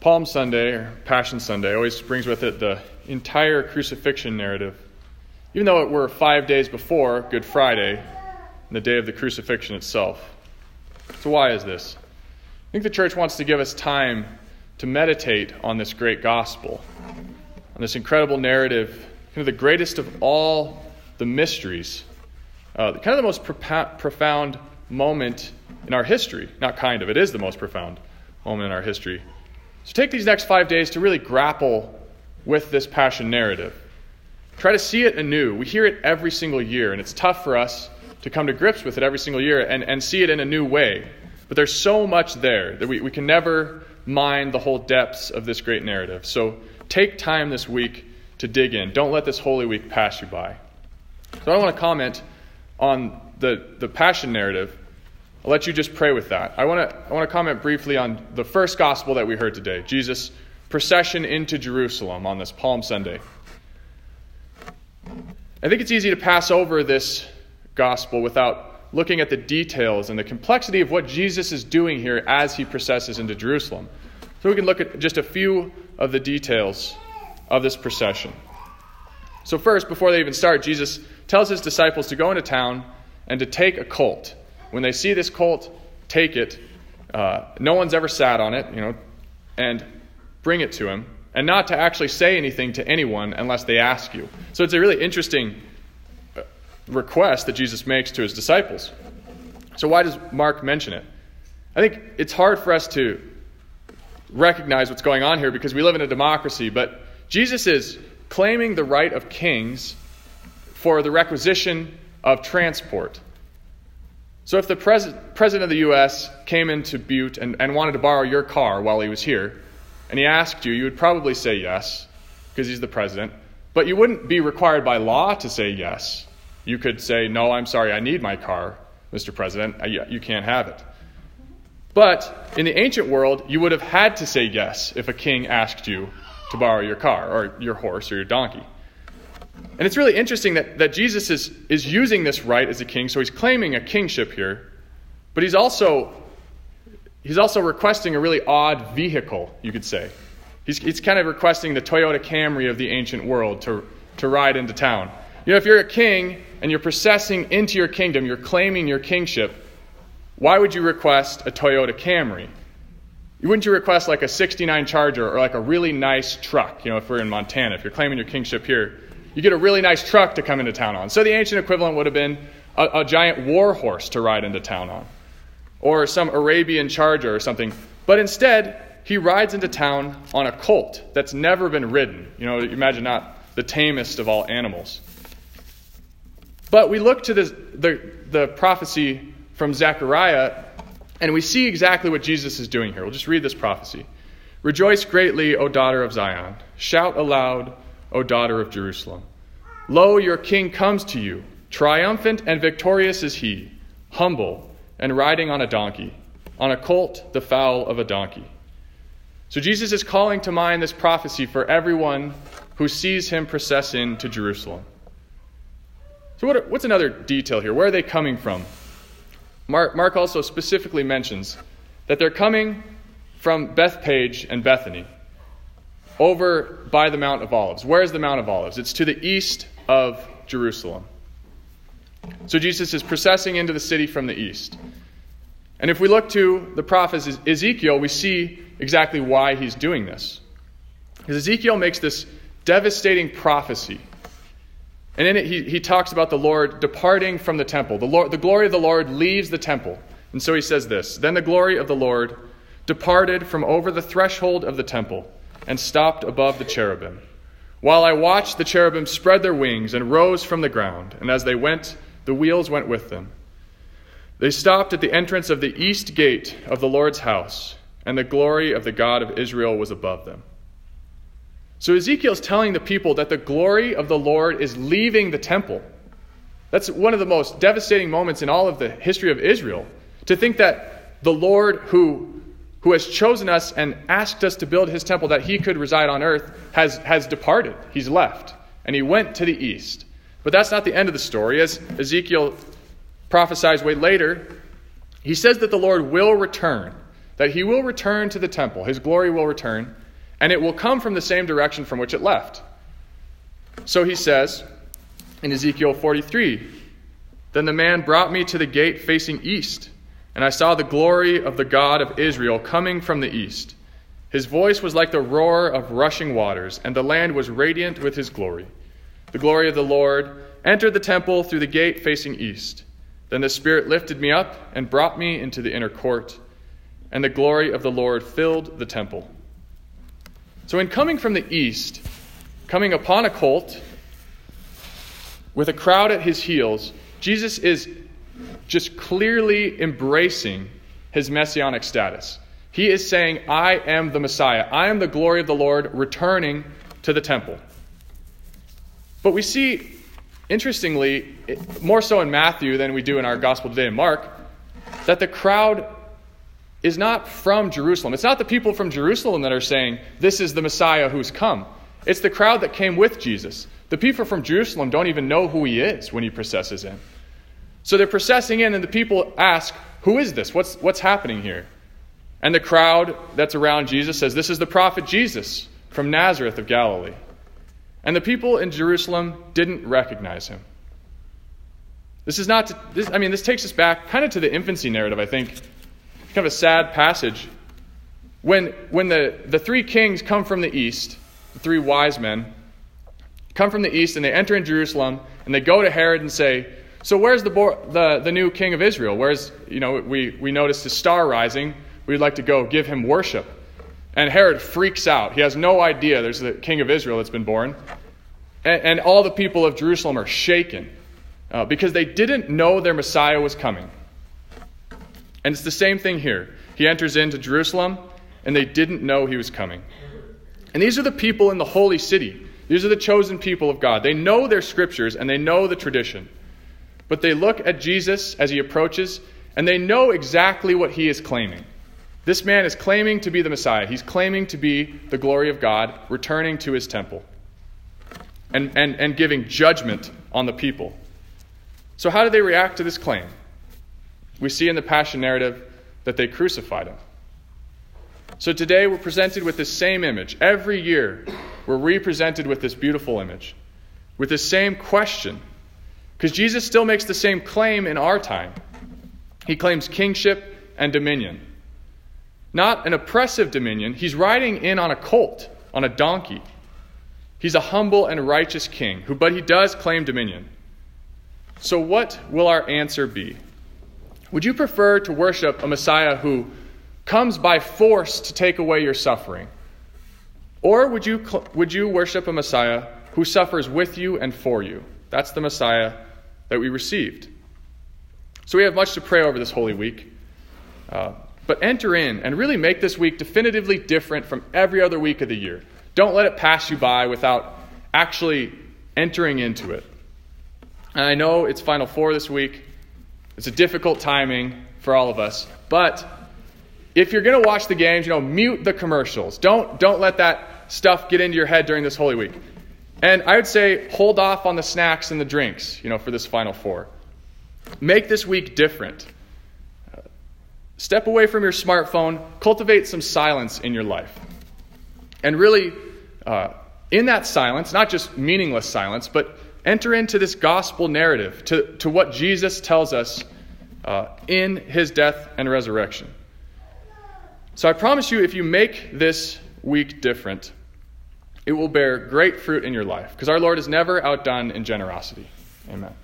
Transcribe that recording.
Palm Sunday, or Passion Sunday, always brings with it the entire crucifixion narrative, even though it were five days before Good Friday, and the day of the crucifixion itself. So, why is this? I think the church wants to give us time to meditate on this great gospel, on this incredible narrative, kind of the greatest of all the mysteries, uh, kind of the most profound moment in our history. Not kind of, it is the most profound moment in our history. So take these next five days to really grapple with this passion narrative. Try to see it anew. We hear it every single year, and it's tough for us to come to grips with it every single year and, and see it in a new way. But there's so much there that we, we can never mine the whole depths of this great narrative. So take time this week to dig in. Don't let this Holy Week pass you by. So I want to comment on the, the passion narrative. I'll let you just pray with that. I want to I want to comment briefly on the first gospel that we heard today, Jesus' procession into Jerusalem on this Palm Sunday. I think it's easy to pass over this gospel without looking at the details and the complexity of what Jesus is doing here as he processes into Jerusalem. So we can look at just a few of the details of this procession. So, first, before they even start, Jesus tells his disciples to go into town and to take a colt. When they see this colt, take it. Uh, no one's ever sat on it, you know, and bring it to him, and not to actually say anything to anyone unless they ask you. So, it's a really interesting request that Jesus makes to his disciples. So, why does Mark mention it? I think it's hard for us to recognize what's going on here because we live in a democracy, but Jesus is claiming the right of kings for the requisition of transport. So, if the pres- president of the U.S. came into Butte and, and wanted to borrow your car while he was here, and he asked you, you would probably say yes, because he's the president, but you wouldn't be required by law to say yes. You could say, No, I'm sorry, I need my car, Mr. President. You can't have it. But in the ancient world, you would have had to say yes if a king asked you to borrow your car or your horse or your donkey. And it's really interesting that, that Jesus is, is using this right as a king, so he's claiming a kingship here, but he's also, he's also requesting a really odd vehicle, you could say. He's, he's kind of requesting the Toyota Camry of the ancient world to, to ride into town. You know, if you're a king and you're processing into your kingdom, you're claiming your kingship, why would you request a Toyota Camry? Wouldn't you request like a 69 Charger or like a really nice truck? You know, if we're in Montana, if you're claiming your kingship here, you get a really nice truck to come into town on. So the ancient equivalent would have been a, a giant war horse to ride into town on, or some Arabian Charger or something. But instead, he rides into town on a colt that's never been ridden. You know, imagine not the tamest of all animals. But we look to the, the, the prophecy from Zechariah, and we see exactly what Jesus is doing here. We'll just read this prophecy. Rejoice greatly, O daughter of Zion. Shout aloud, O daughter of Jerusalem. Lo, your king comes to you. Triumphant and victorious is he, humble and riding on a donkey, on a colt, the foal of a donkey. So Jesus is calling to mind this prophecy for everyone who sees him process into Jerusalem. So, what what's another detail here? Where are they coming from? Mark, Mark also specifically mentions that they're coming from Bethphage and Bethany over by the Mount of Olives. Where is the Mount of Olives? It's to the east of Jerusalem. So Jesus is processing into the city from the east. And if we look to the prophet Ezekiel, we see exactly why he's doing this. Because Ezekiel makes this devastating prophecy and in it, he, he talks about the Lord departing from the temple. The, Lord, the glory of the Lord leaves the temple. And so he says this Then the glory of the Lord departed from over the threshold of the temple and stopped above the cherubim. While I watched, the cherubim spread their wings and rose from the ground, and as they went, the wheels went with them. They stopped at the entrance of the east gate of the Lord's house, and the glory of the God of Israel was above them. So Ezekiel's telling the people that the glory of the Lord is leaving the temple. That's one of the most devastating moments in all of the history of Israel. To think that the Lord who, who has chosen us and asked us to build his temple that he could reside on earth has, has departed. He's left. And he went to the east. But that's not the end of the story. As Ezekiel prophesies way later, he says that the Lord will return that he will return to the temple. His glory will return, and it will come from the same direction from which it left. So he says in Ezekiel 43 Then the man brought me to the gate facing east, and I saw the glory of the God of Israel coming from the east. His voice was like the roar of rushing waters, and the land was radiant with his glory. The glory of the Lord entered the temple through the gate facing east. Then the Spirit lifted me up and brought me into the inner court, and the glory of the Lord filled the temple. So, in coming from the east, coming upon a colt with a crowd at his heels, Jesus is just clearly embracing his messianic status. He is saying, I am the Messiah. I am the glory of the Lord returning to the temple. But we see, interestingly, more so in Matthew than we do in our gospel today in Mark, that the crowd is not from Jerusalem. It's not the people from Jerusalem that are saying, This is the Messiah who's come. It's the crowd that came with Jesus. The people from Jerusalem don't even know who he is when he processes in. So they're processing in, and the people ask, Who is this? What's, what's happening here? And the crowd that's around Jesus says, This is the prophet Jesus from Nazareth of Galilee. And the people in Jerusalem didn't recognize him. This is not, to, this, I mean, this takes us back kind of to the infancy narrative, I think. Kind of a sad passage. When, when the, the three kings come from the east, the three wise men, come from the east and they enter in Jerusalem and they go to Herod and say, So where's the, the, the new king of Israel? Where's, you know, we, we noticed his star rising We'd like to go give him worship. And Herod freaks out. He has no idea there's the king of Israel that's been born. And, and all the people of Jerusalem are shaken uh, because they didn't know their Messiah was coming. And it's the same thing here. He enters into Jerusalem, and they didn't know he was coming. And these are the people in the holy city. These are the chosen people of God. They know their scriptures and they know the tradition. But they look at Jesus as he approaches, and they know exactly what he is claiming. This man is claiming to be the Messiah. He's claiming to be the glory of God, returning to his temple and, and, and giving judgment on the people. So, how do they react to this claim? We see in the Passion narrative that they crucified him. So, today we're presented with this same image. Every year, we're represented with this beautiful image, with this same question. Because Jesus still makes the same claim in our time. He claims kingship and dominion not an oppressive dominion. He's riding in on a colt, on a donkey. He's a humble and righteous king, who, but he does claim dominion. So, what will our answer be? Would you prefer to worship a Messiah who comes by force to take away your suffering? Or would you, would you worship a Messiah who suffers with you and for you? That's the Messiah that we received. So, we have much to pray over this Holy Week. Uh, but enter in and really make this week definitively different from every other week of the year. Don't let it pass you by without actually entering into it. And I know it's Final Four this week. It's a difficult timing for all of us. But if you're going to watch the games, you know, mute the commercials. Don't, don't let that stuff get into your head during this Holy Week. And I would say hold off on the snacks and the drinks, you know, for this Final Four. Make this week different. Step away from your smartphone, cultivate some silence in your life. And really, uh, in that silence, not just meaningless silence, but enter into this gospel narrative, to, to what Jesus tells us uh, in his death and resurrection. So I promise you, if you make this week different, it will bear great fruit in your life, because our Lord is never outdone in generosity. Amen.